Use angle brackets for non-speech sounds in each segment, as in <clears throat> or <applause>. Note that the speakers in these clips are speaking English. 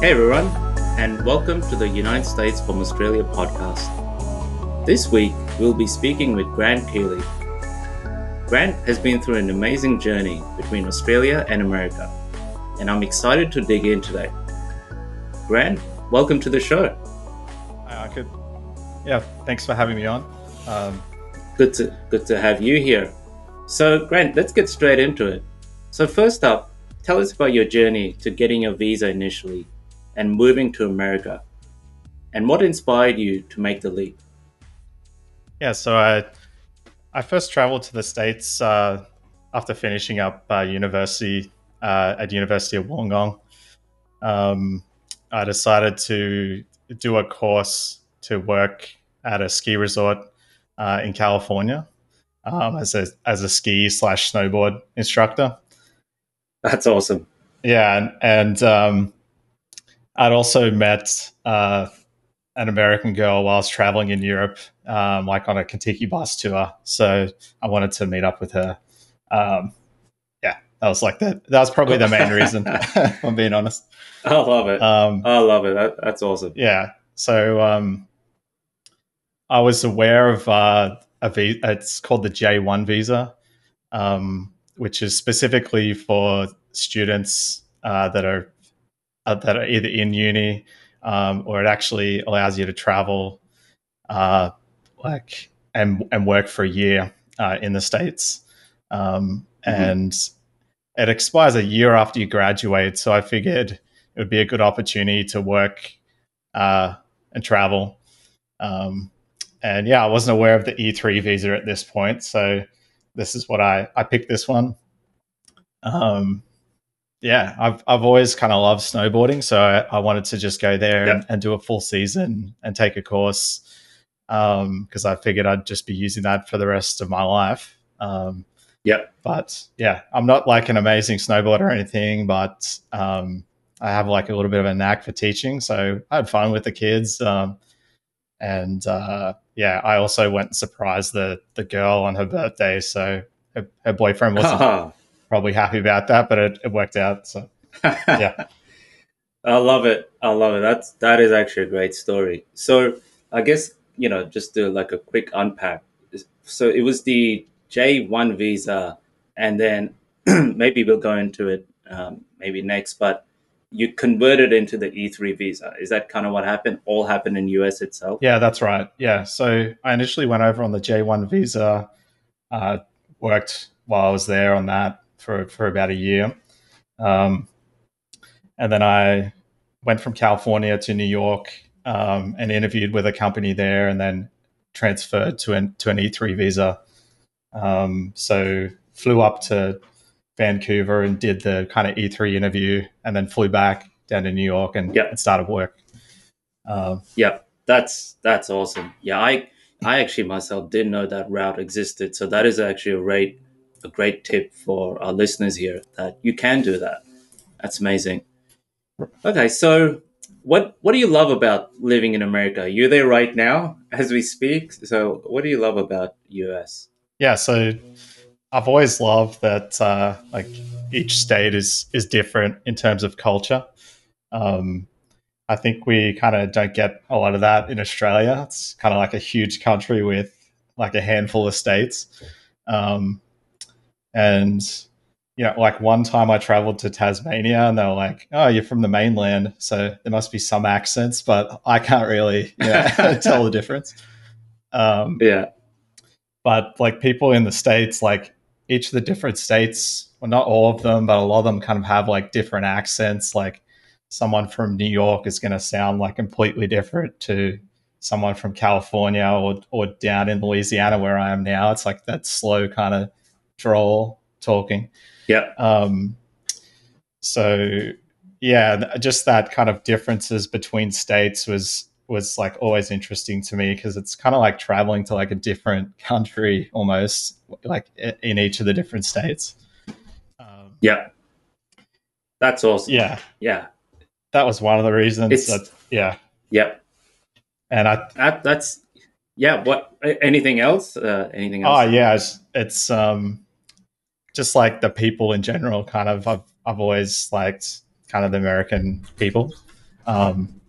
Hey everyone, and welcome to the United States from Australia podcast. This week we'll be speaking with Grant Kiely. Grant has been through an amazing journey between Australia and America, and I'm excited to dig in today. Grant, welcome to the show. Hi, Arkad. Yeah, thanks for having me on. Um, good to good to have you here. So, Grant, let's get straight into it. So, first up, tell us about your journey to getting your visa initially and moving to America, and what inspired you to make the leap. Yeah, so I I first traveled to the states uh, after finishing up uh, university uh, at University of Wollongong. Um, I decided to do a course to work at a ski resort uh, in California um, as a as a ski slash snowboard instructor. That's awesome. Yeah, and, and um, I'd also met uh, an American girl while I was traveling in Europe, um, like on a Contiki bus tour. So I wanted to meet up with her. Um, yeah, that was like that. That was probably the main reason. <laughs> I'm being honest. I love it. Um, I love it. That, that's awesome. Yeah. So um, I was aware of uh, a visa. It's called the J1 visa, um, which is specifically for students uh, that are uh, that are either in uni um, or it actually allows you to travel uh, like and and work for a year uh, in the states. Um, mm-hmm. and it expires a year after you graduate so i figured it would be a good opportunity to work uh, and travel. Um, and yeah i wasn't aware of the e3 visa at this point so this is what i i picked this one. Um, yeah, I've I've always kind of loved snowboarding, so I, I, wanted to just go there yep. and, and, do a full season and take a course because um, I figured I'd just be using that for the rest of my life. Um, yep. But yeah, I'm not like an amazing snowboarder or anything, but um, I have like a little bit of a knack for teaching, so I had fun with the kids. Um, and uh, yeah, I also went and surprised the the girl on her birthday, so her, her boyfriend wasn't <laughs> probably happy about that, but it, it worked out. So <laughs> yeah. I love it. I love it. That's that is actually a great story. So I guess you know just do like a quick unpack. So it was the J one visa, and then <clears throat> maybe we'll go into it um, maybe next. But you converted into the E three visa. Is that kind of what happened? All happened in US itself. Yeah, that's right. Yeah. So I initially went over on the J one visa, uh, worked while I was there on that, for for about a year, um, and then I went from California to New York um, and interviewed with a company there, and then transferred to an to an E three visa. Um, so flew up to Vancouver and did the kind of E three interview, and then flew back down to New York and, yep. and started work. Um, yep, that's that's awesome. Yeah, I I actually myself didn't know that route existed, so that is actually a great a great tip for our listeners here that you can do that. That's amazing. Okay, so what what do you love about living in America? You're there right now as we speak. So what do you love about US? Yeah, so I've always loved that uh, like each state is is different in terms of culture. Um, I think we kind of don't get a lot of that in Australia. It's kind of like a huge country with like a handful of states. Um, and you know, like one time I traveled to Tasmania and they were like, "Oh, you're from the mainland, so there must be some accents, but I can't really you know, <laughs> <laughs> tell the difference." Um, yeah, but like people in the states, like each of the different states, well, not all of them, but a lot of them kind of have like different accents. Like someone from New York is going to sound like completely different to someone from California or or down in Louisiana where I am now. It's like that slow kind of drawl talking. Yeah. Um, so yeah, just that kind of differences between states was was like always interesting to me because it's kind of like traveling to like a different country almost like in each of the different states. Um, yeah. That's awesome. Yeah. Yeah. That was one of the reasons. That, yeah. Yep. And I that, that's yeah. What anything else? Uh, anything else? Oh yeah, it's, it's um just like the people in general. Kind of, I've I've always liked kind of the American people. Um,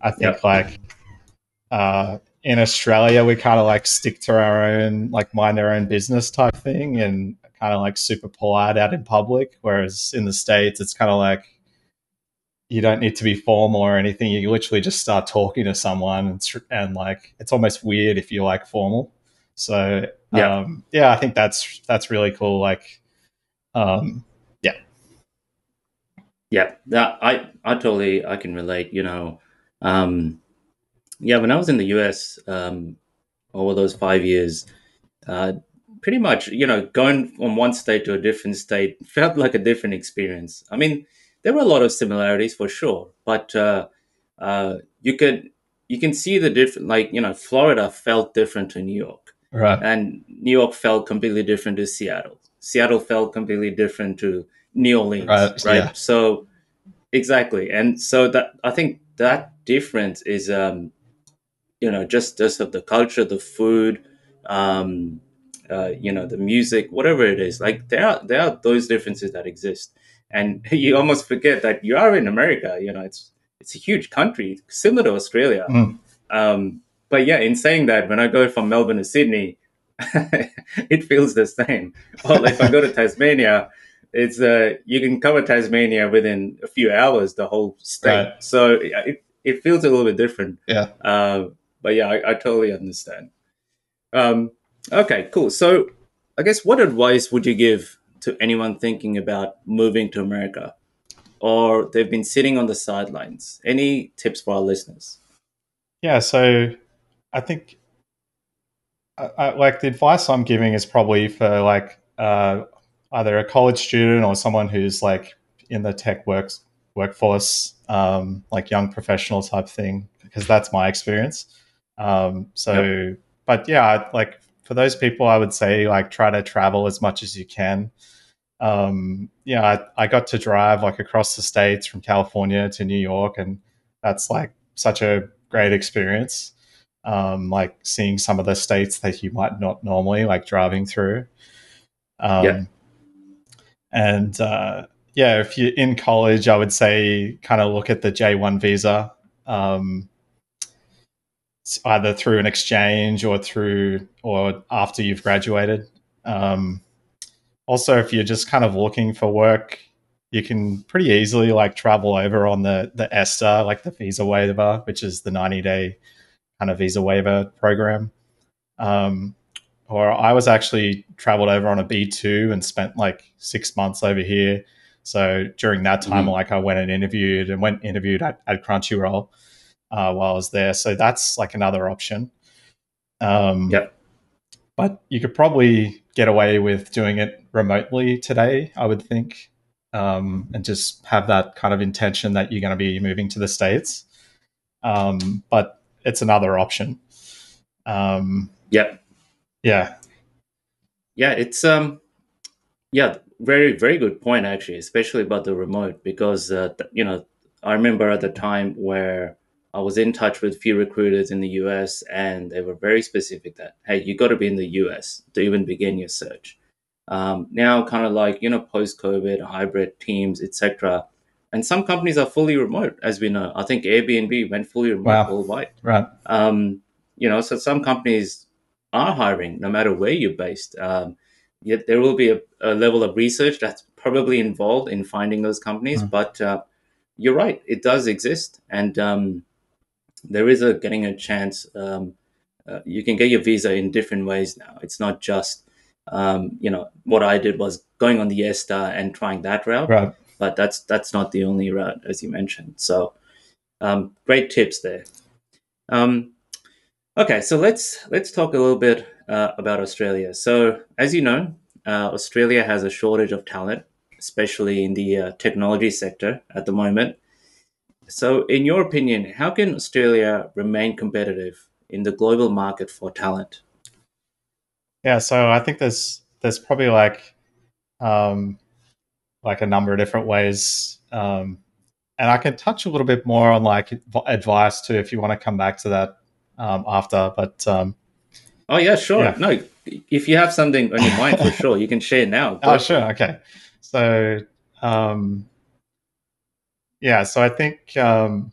I think yep. like uh, in Australia, we kind of like stick to our own, like mind our own business type thing, and kind of like super polite out in public. Whereas in the states, it's kind of like you don't need to be formal or anything. You literally just start talking to someone, and, and like it's almost weird if you're like formal. So yeah, um, yeah, I think that's that's really cool. Like, um, yeah, yeah, that I I totally I can relate. You know, um, yeah, when I was in the US, um, over those five years, uh, pretty much, you know, going from one state to a different state <laughs> felt like a different experience. I mean, there were a lot of similarities for sure, but uh, uh, you could you can see the different. Like you know, Florida felt different to New York, right? And New York felt completely different to Seattle. Seattle felt completely different to New Orleans, right? right? Yeah. So exactly, and so that I think that difference is, um, you know, just just of the culture, the food, um, uh, you know, the music, whatever it is. Like there are there are those differences that exist and <laughs> you almost forget that you are in America. You know, it's it's a huge country, similar to Australia. Mm. Um, but yeah, in saying that, when I go from Melbourne to Sydney, <laughs> it feels the same. Or if I go to <laughs> Tasmania, it's uh, you can cover Tasmania within a few hours, the whole state. Right. So it it feels a little bit different. Yeah. Uh, but yeah, I, I totally understand. Um, okay, cool. So I guess what advice would you give to anyone thinking about moving to America or they've been sitting on the sidelines? Any tips for our listeners? Yeah, so I think I, like the advice I'm giving is probably for like uh, either a college student or someone who's like in the tech works workforce, um, like young professional type thing, because that's my experience. Um, so, yep. but yeah, like for those people, I would say like try to travel as much as you can. Um, yeah, I, I got to drive like across the states from California to New York, and that's like such a great experience. Um, like seeing some of the states that you might not normally like driving through. Um, yeah. And uh, yeah, if you're in college, I would say kind of look at the J1 visa. Um, either through an exchange or through or after you've graduated. Um, also, if you're just kind of looking for work, you can pretty easily like travel over on the the ESTA, like the visa waiver, which is the 90 day kind of visa waiver program. Um, or I was actually traveled over on a B2 and spent like six months over here. So during that time, mm-hmm. like I went and interviewed and went interviewed at, at Crunchyroll uh, while I was there. So that's like another option. Um, yep. But you could probably get away with doing it remotely today, I would think, um, and just have that kind of intention that you're going to be moving to the States. Um, but it's another option. Um, yep. Yeah. Yeah. It's, um, yeah, very, very good point, actually, especially about the remote, because, uh, you know, I remember at the time where I was in touch with a few recruiters in the US, and they were very specific that hey, you got to be in the US to even begin your search. Um, now, kind of like you know, post-COVID, hybrid teams, etc. And some companies are fully remote, as we know. I think Airbnb went fully remote wow. worldwide. Right. Um, you know, so some companies are hiring no matter where you're based. Um, yet there will be a, a, level of research that's probably involved in finding those companies, mm. but uh, you're right, it does exist, and um, there is a getting a chance. Um, uh, you can get your visa in different ways now. It's not just um, you know what I did was going on the ESTA and trying that route, right. But that's that's not the only route as you mentioned. So um, great tips there. Um, okay, so let's let's talk a little bit uh, about Australia. So as you know, uh, Australia has a shortage of talent, especially in the uh, technology sector at the moment. So, in your opinion, how can Australia remain competitive in the global market for talent? Yeah, so I think there's there's probably like um, like a number of different ways, um, and I can touch a little bit more on like advice too if you want to come back to that um, after. But um, oh yeah, sure. Yeah. No, if you have something on your mind for sure, you can share now. <laughs> oh sure, okay. So um, yeah, so I think um,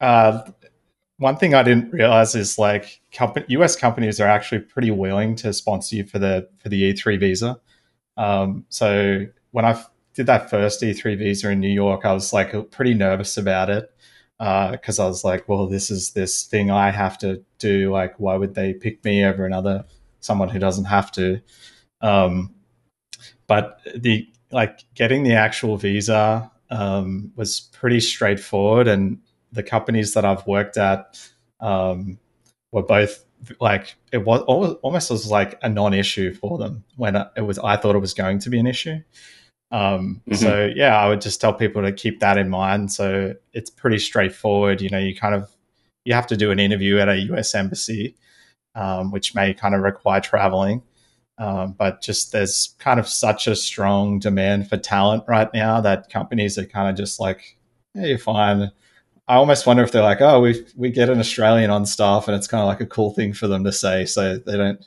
uh, one thing I didn't realize is like company, U.S. companies are actually pretty willing to sponsor you for the for the E3 visa. Um, so when I did that first E3 visa in New York, I was like pretty nervous about it because uh, I was like, well, this is this thing I have to do. Like, why would they pick me over another someone who doesn't have to? Um, but the like getting the actual visa um, was pretty straightforward, and the companies that I've worked at um, were both like it was almost was like a non-issue for them when it was I thought it was going to be an issue. Um, mm-hmm. So yeah, I would just tell people to keep that in mind. So it's pretty straightforward. You know, you kind of you have to do an interview at a U.S. embassy, um, which may kind of require traveling. Um, but just there's kind of such a strong demand for talent right now that companies are kind of just like, hey, you're fine. I almost wonder if they're like, oh, we we get an Australian on staff, and it's kind of like a cool thing for them to say, so they don't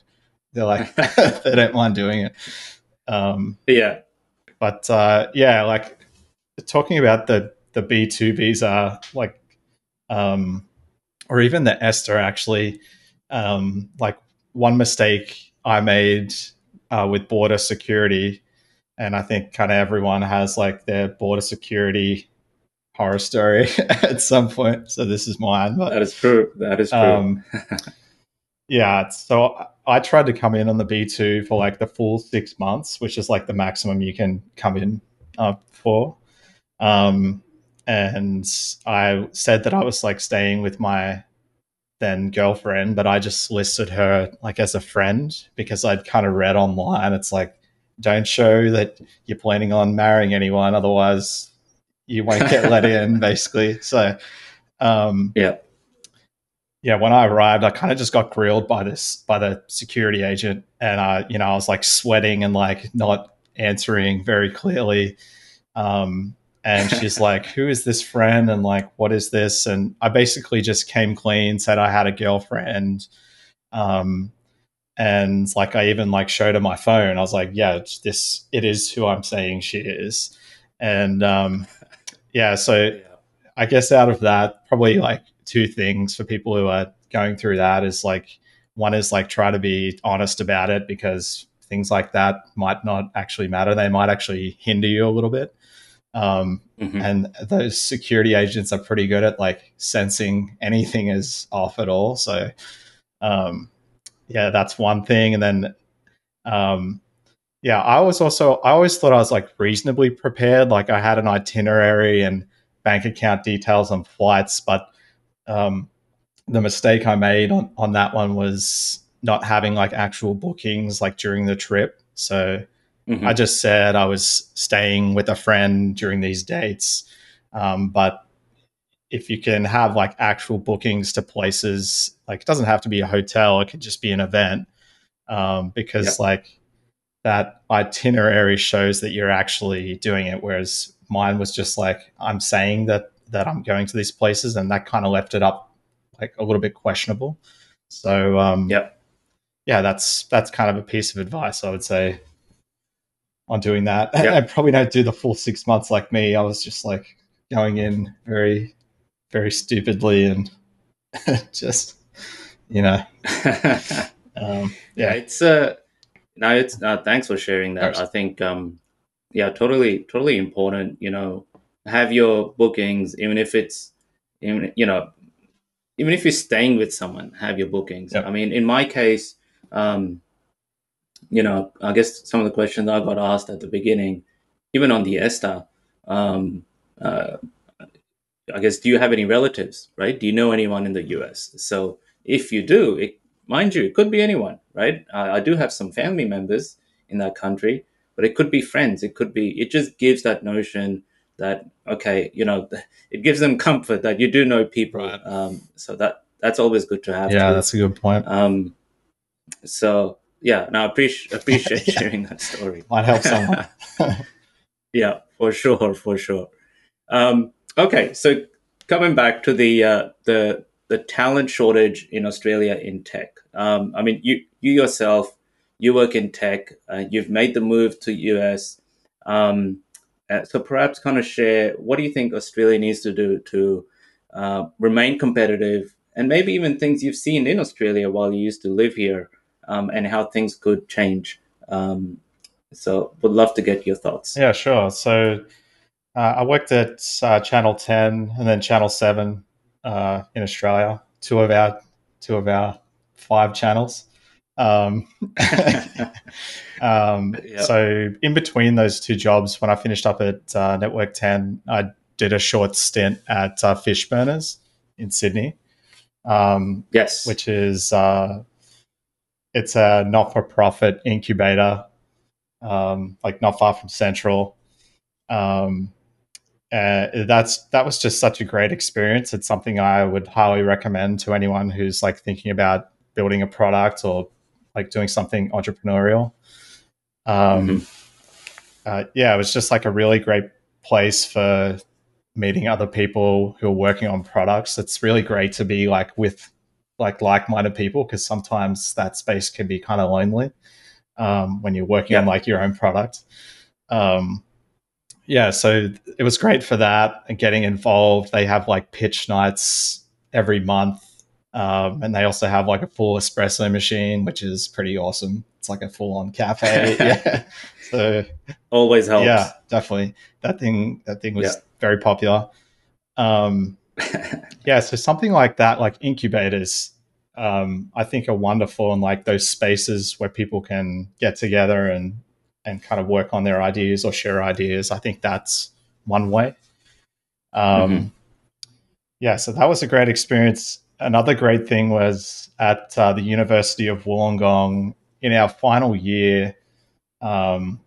they're like <laughs> <laughs> they don't mind doing it. Um, yeah, but uh, yeah, like talking about the the B two visa, like, um, or even the ESTA, actually, um, like one mistake I made uh, with border security, and I think kind of everyone has like their border security horror story <laughs> at some point. So this is mine. But, that is true. That is true. Um, yeah. So I tried to come in on the B2 for like the full six months, which is like the maximum you can come in uh, for. Um, and I said that I was like staying with my then girlfriend, but I just listed her like as a friend because I'd kind of read online. It's like, don't show that you're planning on marrying anyone, otherwise you won't get let in, <laughs> basically. So, um, yeah, yeah. When I arrived, I kind of just got grilled by this by the security agent, and I, you know, I was like sweating and like not answering very clearly. Um, and she's <laughs> like, "Who is this friend?" And like, "What is this?" And I basically just came clean, said I had a girlfriend. Um, and like I even like showed her my phone. I was like, "Yeah, this it is who I'm saying she is." And um, yeah, so yeah. I guess out of that, probably like two things for people who are going through that is like one is like try to be honest about it because things like that might not actually matter. They might actually hinder you a little bit. Um, mm-hmm. And those security agents are pretty good at like sensing anything is off at all. So, um, yeah, that's one thing. And then, um, yeah, I was also I always thought I was like reasonably prepared. Like I had an itinerary and bank account details on flights, but um, the mistake I made on on that one was not having like actual bookings like during the trip. So mm-hmm. I just said I was staying with a friend during these dates, um, but if you can have like actual bookings to places, like it doesn't have to be a hotel; it could just be an event. Um, because yep. like that itinerary shows that you're actually doing it. Whereas mine was just like I'm saying that that I'm going to these places, and that kind of left it up like a little bit questionable. So um, yep. yeah, that's that's kind of a piece of advice I would say on doing that. Yep. <laughs> I probably don't do the full six months like me. I was just like going in very very stupidly and <laughs> just you know <laughs> um, yeah. yeah it's uh no, it's uh, thanks for sharing that. I think um, yeah, totally, totally important. You know, have your bookings, even if it's, even you know, even if you're staying with someone, have your bookings. Yep. I mean, in my case, um, you know, I guess some of the questions I got asked at the beginning, even on the ESTA, um, uh, I guess, do you have any relatives, right? Do you know anyone in the US? So if you do, it mind you, it could be anyone, right? Uh, I do have some family members in that country, but it could be friends. It could be, it just gives that notion that, okay, you know, <laughs> it gives them comfort that you do know people. Right. Um, so that, that's always good to have. Yeah, too. that's a good point. Um, so yeah, now appreciate <laughs> appreciate yeah. sharing that story. Might help someone. <laughs> yeah, for sure, for sure. Um, okay, so coming back to the uh, the the talent shortage in Australia in tech. Um, I mean, you you yourself, you work in tech. Uh, you've made the move to US. Um, uh, so perhaps kind of share what do you think Australia needs to do to uh, remain competitive, and maybe even things you've seen in Australia while you used to live here, um, and how things could change. Um, so, would love to get your thoughts. Yeah, sure. So, uh, I worked at uh, Channel Ten and then Channel Seven uh, in Australia. Two of our two of our five channels. Um, <laughs> um, yep. So, in between those two jobs, when I finished up at uh, Network Ten, I did a short stint at uh, Fishburners in Sydney. Um, yes, which is uh, it's a not-for-profit incubator, um, like not far from Central. Um, uh, that's that was just such a great experience. It's something I would highly recommend to anyone who's like thinking about building a product or like doing something entrepreneurial. Um, mm-hmm. uh, yeah, it was just like a really great place for meeting other people who are working on products. It's really great to be like with like like-minded people because sometimes that space can be kind of lonely um, when you're working yeah. on like your own product. Um, yeah, so it was great for that and getting involved. They have like pitch nights every month. Um, and they also have like a full espresso machine, which is pretty awesome. It's like a full on cafe. <laughs> yeah. So always helps. Yeah, definitely. That thing that thing was yeah. very popular. Um, <laughs> yeah, so something like that, like incubators, um, I think are wonderful and like those spaces where people can get together and and kind of work on their ideas or share ideas. I think that's one way. Um, mm-hmm. Yeah, so that was a great experience. Another great thing was at uh, the University of Wollongong in our final year. Um,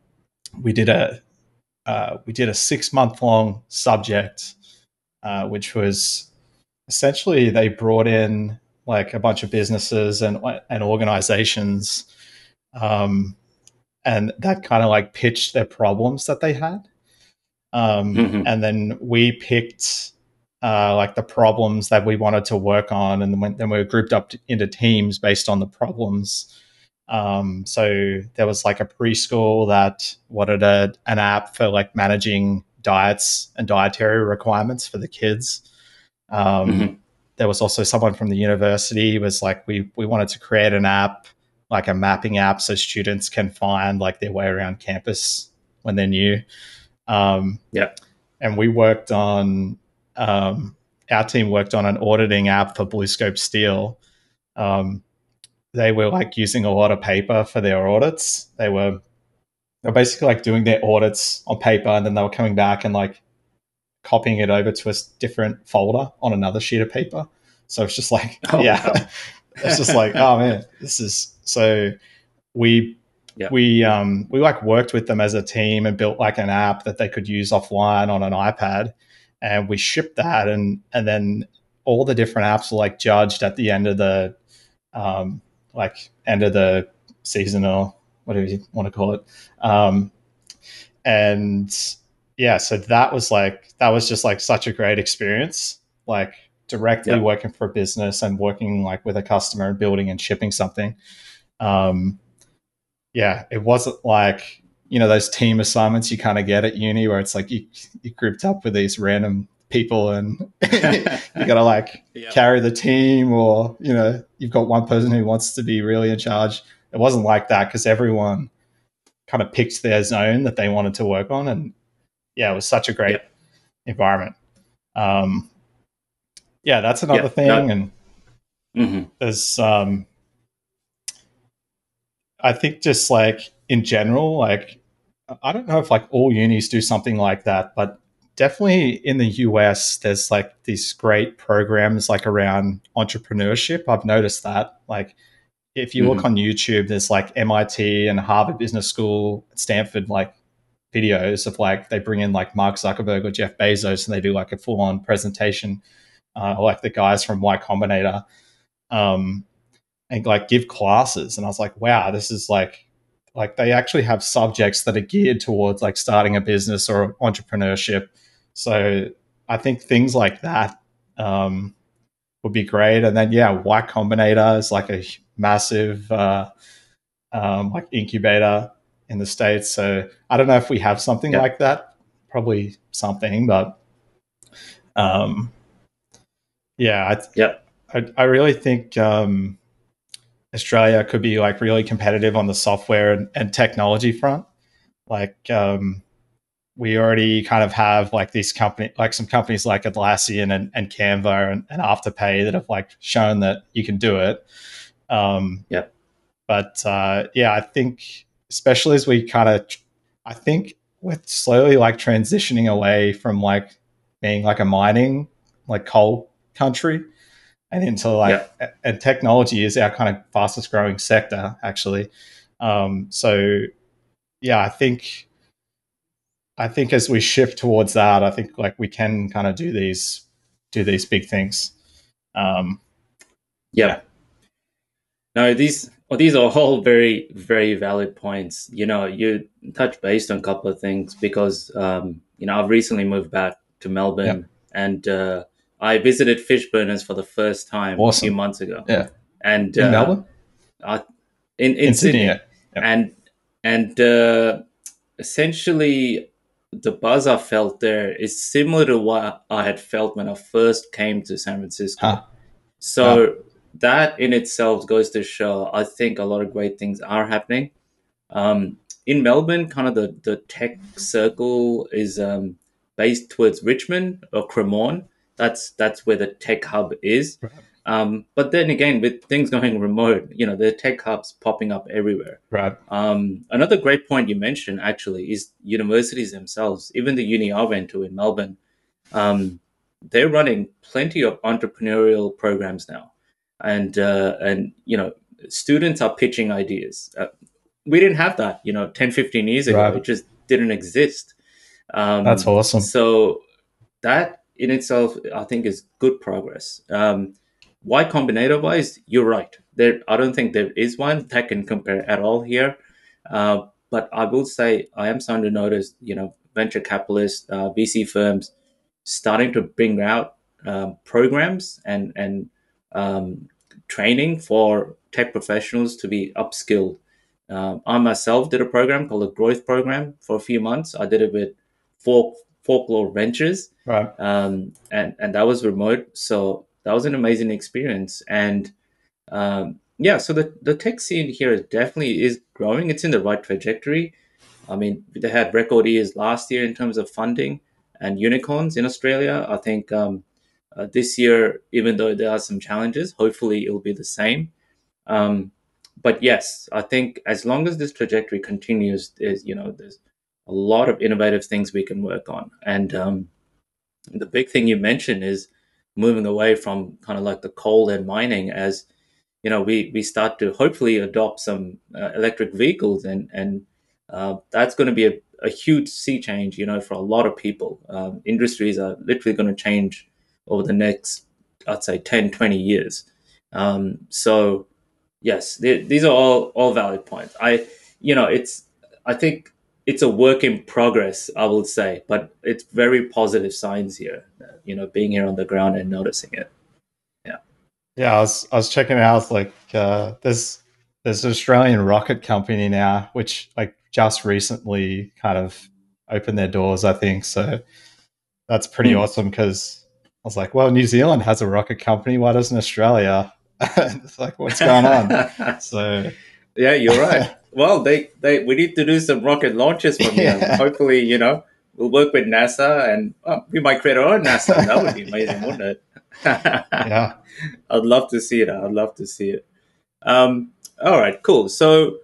we did a uh, we did a six month long subject, uh, which was essentially they brought in like a bunch of businesses and and organizations um, and that kind of like pitched their problems that they had. Um, mm-hmm. And then we picked uh, like the problems that we wanted to work on, and then, then we were grouped up into teams based on the problems. Um, so there was like a preschool that wanted a, an app for like managing diets and dietary requirements for the kids. Um, mm-hmm. There was also someone from the university was like, we we wanted to create an app like a mapping app so students can find like their way around campus when they're new. Um, yeah. And we worked on, um, our team worked on an auditing app for BlueScope Steel. Um, they were like using a lot of paper for their audits. They were, they were basically like doing their audits on paper and then they were coming back and like copying it over to a different folder on another sheet of paper. So it's just like, oh, yeah, wow. <laughs> it's just like, oh man, this is so we yeah. we um we like worked with them as a team and built like an app that they could use offline on an iPad, and we shipped that and and then all the different apps were like judged at the end of the um like end of the season or whatever you want to call it. Um, and yeah, so that was like that was just like such a great experience. Like directly yeah. working for a business and working like with a customer and building and shipping something um, yeah, it wasn't like you know those team assignments you kind of get at uni where it's like you you grouped up with these random people and <laughs> you gotta like <laughs> yep. carry the team or you know you've got one person who wants to be really in charge it wasn't like that because everyone kind of picked their zone that they wanted to work on and yeah it was such a great yep. environment um yeah that's another yep. thing that, and mm-hmm. there's um I think just like in general, like I don't know if like all unis do something like that, but definitely in the US, there's like these great programs like around entrepreneurship. I've noticed that. Like if you mm-hmm. look on YouTube, there's like MIT and Harvard Business School, Stanford, like videos of like they bring in like Mark Zuckerberg or Jeff Bezos and they do like a full on presentation, uh, like the guys from Y Combinator. Um, and like give classes. And i was like wow this is like like they actually have subjects that are geared towards like starting a business or entrepreneurship. So i think things like that um, would be great. And then yeah y combinator is like a massive uh, um, like incubator in the states. So i don't know if we have something like that. Probably something but um, Yeah, I, yeah, I, I really think um, Australia could be like really competitive on the software and, and technology front. Like um, we already kind of have like these company, like some companies like Atlassian and, and Canva and, and Afterpay that have like shown that you can do it. Um, yeah. But uh, yeah, I think especially as we kind of, I think we're slowly like transitioning away from like being like a mining, like coal country and into like yeah. and technology is our kind of fastest growing sector actually um, so yeah i think i think as we shift towards that i think like we can kind of do these do these big things um, yeah. yeah no these well, these are all very very valid points you know you touch based on a couple of things because um, you know i've recently moved back to melbourne yeah. and uh, I visited Fishburners for the first time awesome. a few months ago. Yeah, and in uh, Melbourne, uh, in, in, in Sydney, Sydney yeah. and and uh, essentially the buzz I felt there is similar to what I had felt when I first came to San Francisco. Huh. So huh. that in itself goes to show I think a lot of great things are happening. Um, in Melbourne, kind of the, the tech circle is um, based towards Richmond or Cremorne that's that's where the tech hub is. Right. Um, but then again, with things going remote, you know, the tech hubs popping up everywhere. Right. Um, another great point you mentioned actually is universities themselves. Even the uni I went to in Melbourne, um, they're running plenty of entrepreneurial programs now, and uh, and you know, students are pitching ideas. Uh, we didn't have that, you know, 10, 15 years ago. Right. It just didn't exist. Um, That's awesome. So that in itself, I think is good progress. Um, y Combinator wise, you're right. There, I don't think there is one that can compare at all here. Uh, but I will say I am starting to notice, you know, venture capitalists, uh, VC firms starting to bring out um, programs and and um, training for tech professionals to be upskilled. Um, I myself did a program called a growth program for a few months. I did it with four folklore ventures. Right. Um, and and that was remote. So that was an amazing experience. And um, yeah so the, the tech scene here definitely is growing. It's in the right trajectory. I mean they had record years last year in terms of funding and unicorns in australia. I think um, uh, this year even though there are some challenges hopefully it'll be the same. Um, but yes i think as long as this trajectory continues there's you know there's a lot of innovative things we can work on. And um, the big thing you mentioned is moving away from kind of like the coal and mining as you know we we start to hopefully adopt some uh, electric vehicles and and uh, that's going to be a, a, huge sea change you know for a lot of people. Um, industries are literally going to change over the next i'd say 10 20 years. Um, so yes these are all all valid points. I you know it's i think it's a work in progress, I would say, but it's very positive signs here. You know, being here on the ground and noticing it. Yeah. Yeah, I was I was checking out like uh, there's there's an Australian rocket company now, which like just recently kind of opened their doors, I think. So that's pretty mm. awesome because I was like, well, New Zealand has a rocket company. Why doesn't Australia? <laughs> it's like, what's going on? <laughs> so yeah, you're right. <laughs> well, they, they we need to do some rocket launches from here. Yeah. Hopefully, you know, we'll work with NASA and well, we might create our own NASA. That would be amazing, wouldn't it? <laughs> yeah, I'd love to see it. I'd love to see it. Um, all right, cool. So,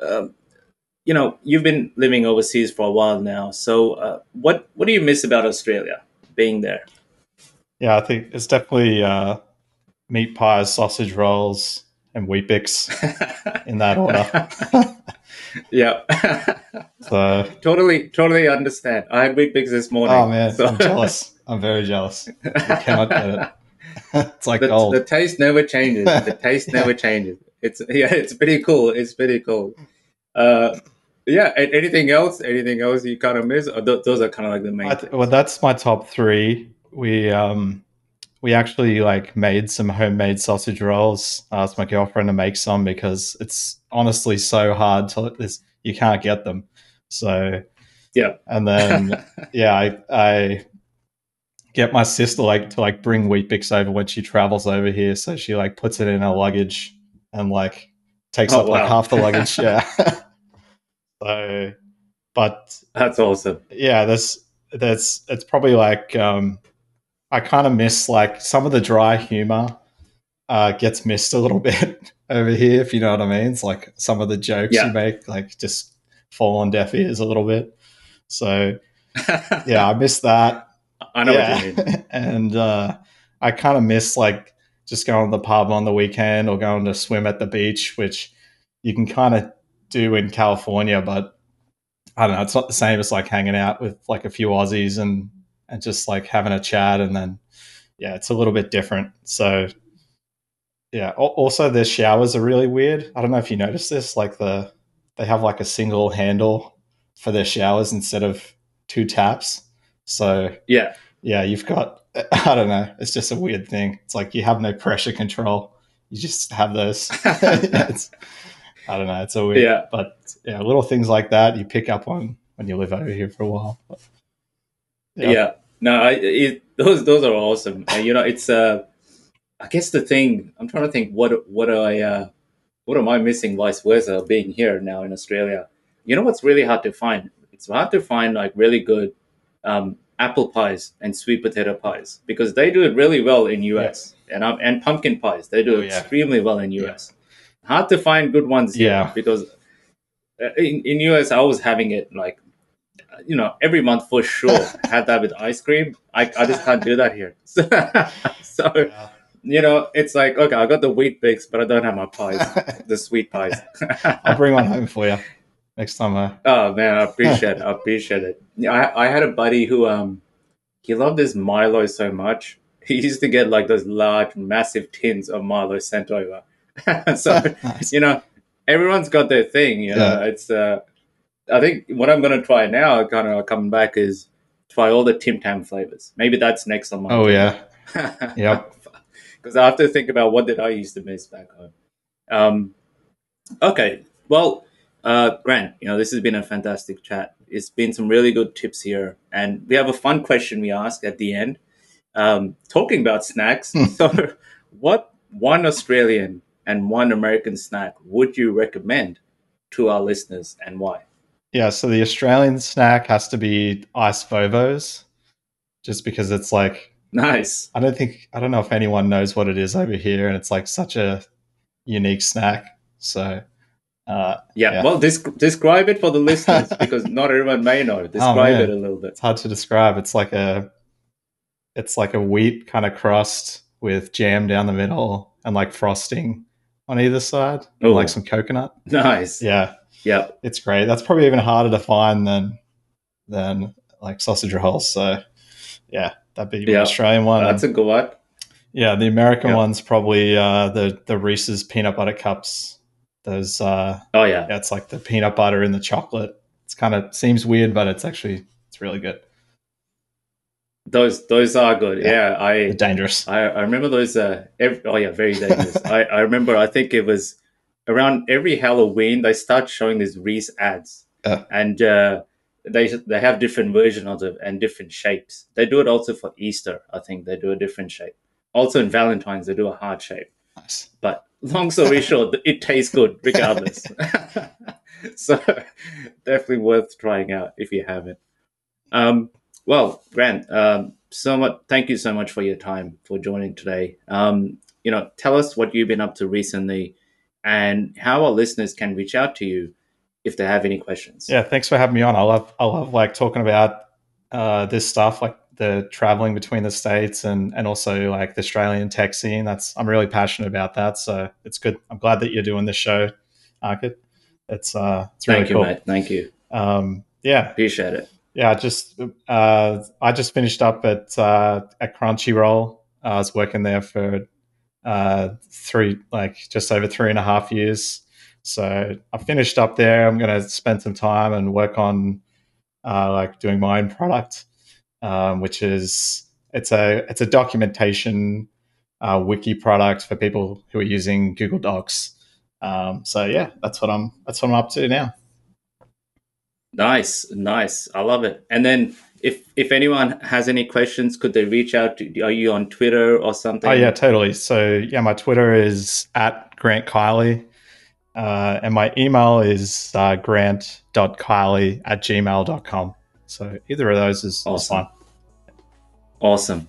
um, you know, you've been living overseas for a while now. So, uh, what what do you miss about Australia being there? Yeah, I think it's definitely uh, meat pies, sausage rolls, and Weet-Bix <laughs> in that order. <laughs> yeah. <laughs> so totally, totally understand. I had Weet-Bix this morning. Oh man, so. I'm jealous. I'm very jealous. I cannot get it. it's like the, gold. The taste never changes. The taste yeah. never changes. It's yeah, it's pretty cool. It's pretty cool. Uh, yeah. Anything else? Anything else you kind of miss? Th- those are kind of like the main. Th- well, that's my top three. We um we actually like made some homemade sausage rolls. asked my girlfriend to make some because it's honestly so hard to this you can't get them. So yeah, and then <laughs> yeah, I I get my sister like to like bring Weet-Bix over when she travels over here. So she like puts it in her luggage and like takes Oh, up like half the luggage. <laughs> Yeah. so, but That's awesome. yeah, that's that's it's probably like um, I kind of miss like some of the dry humor uh, gets missed a little <laughs> bit over here, if you know what I mean. It's like some of the jokes Yeah. you make like just fall on deaf ears a little bit. So yeah, I miss that. <laughs> I know yeah. what you mean. <laughs> and uh, I kind of miss like just going to the pub on the weekend or going to swim at the beach, which you can kind of do in California, but I don't know. It's not the same as like hanging out with like a few Aussies and and just like having a chat, and then yeah, it's a little bit different. So yeah. Also, their showers are really weird. I don't know if you noticed this. Like the they have like a single handle for their showers instead of two taps. So Yeah. yeah, you've got <laughs> I don't know. It's just a weird thing. It's like you have no pressure control. You just have those. <laughs> <laughs> it's, I don't know. It's a weird. Yeah. But yeah, little things like that you pick up on when you live over here for a while. But, Yeah. No, I, it, those those are awesome. And you know, it's uh, I guess the thing I'm trying to think what what I uh, what am I missing vice versa being here now in Australia. You know what's really hard to find? It's hard to find like really good um, apple pies and sweet potato pies because they do it really well in US and um, and pumpkin pies they do Oh, yeah. extremely well in US. Hard to find good ones here Yeah. because uh, in, in US I was having it like you know every month for sure <laughs> had that with ice cream I, I just can't do that here so, <laughs> so Yeah. you know it's like okay I got the Weet-Bix but I don't have my pies <laughs> the sweet pies I'll bring one home for you next time. I, oh man I appreciate it I appreciate it yeah, I, I had a buddy who um he loved this Milo so much he used to get like those large massive tins of Milo sent over so Nice. you know, everyone's got their thing. You know, Yeah. it's. Uh, I think what I'm going to try now, kind of coming back, is try all the Tim Tam flavors. Maybe that's next on my. Oh yeah, <laughs> Yep. Because I have to think about what did I used to miss back home. Um, okay, well, uh, Grant, you know, this has been a fantastic chat. It's been some really good tips here, and we have a fun question we ask at the end. Um, talking about snacks, <laughs> so what one Australian and one American snack would you recommend to our listeners, and why? Yeah. So the Australian snack has to be ice vovos, just because it's like Nice. I don't think I don't know if anyone knows what it is over here, and it's like such a unique snack. So uh, Yeah. Yeah. Well, desc- describe it for the listeners <laughs> because not everyone may know. Describe man. it a little bit. it's hard to describe. It's like a it's like a wheat kind of crust with jam down the middle and like frosting on either side, and like some coconut. Nice. Yeah, Yep. it's great. That's probably even harder to find than than like sausage rolls. So yeah, that'd be the Yeah. Australian one. That's a good one. Yeah, the American Yeah. one's probably uh, the the Reese's peanut butter cups. Those uh, Oh yeah. yeah, it's like the peanut butter in the chocolate. It's kind of seems weird, but it's actually it's really good. Those those are good. Yeah. Yeah. I They're dangerous. I, I remember those. Uh, every, oh yeah, very dangerous. <laughs> I, I remember. I think it was around every Halloween they start showing these Reese ads, Yeah. and uh, they they have different versions of it and different shapes. They do it also for Easter. I think they do a different shape. Also in Valentine's they do a heart shape. Nice. But long story <laughs> short, it tastes good regardless. <laughs> so definitely worth trying out if you haven't. Um, well, Grant, um, so much. Thank you so much for your time for joining today. Um, you know, tell us what you've been up to recently, and how our listeners can reach out to you if they have any questions. Yeah, thanks for having me on. I love I love like talking about uh, this stuff, like the traveling between the states and and also like the Australian tech scene. That's I'm really passionate about that. So it's good. I'm glad that you're doing this show, Arkad. It's uh it's really Thank you, cool. mate. Thank you. Um, yeah, Appreciate it. yeah. I Just uh, I just finished up at uh, at Crunchyroll. I was working there for uh, three, like just over three and a half years. So I finished up there. I'm going to spend some time and work on uh, like doing my own product, um, which is it's a it's a documentation uh, wiki product for people who are using Google Docs. Um, so yeah, that's what I'm that's what I'm up to now. Nice, nice. I love it. And then if if anyone has any questions, could they reach out? To, are you on Twitter or something? Oh yeah, totally. So yeah, my Twitter is at Grant Kiely. Uh, and my email is uh, grant.kiely at gmail.com. So either of those is awesome. fine. Awesome.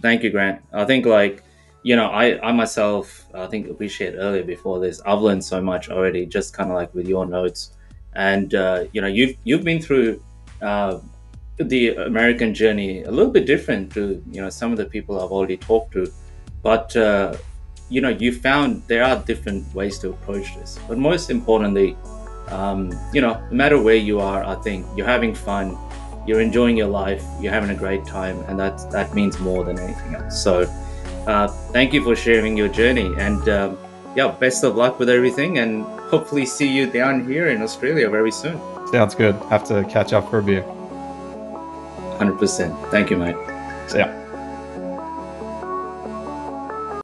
Thank you, Grant. I think like, you know, I, I myself, I think shared earlier before this, I've learned so much already, just kind of like with your notes. And, uh, you know, you've, you've been through uh, the American journey a little bit different to, you know, some of the people I've already talked to. But, uh, you know, you found there are different ways to approach this. But most importantly, um, you know, no matter where you are, I think you're having fun, you're enjoying your life, you're having a great time, and that that means more than anything else. So, uh, thank you for sharing your journey, and um, yeah, best of luck with everything, and hopefully see you down here in Australia very soon. Sounds good. Have to catch up for a beer. Hundred percent. Thank you, mate. See ya.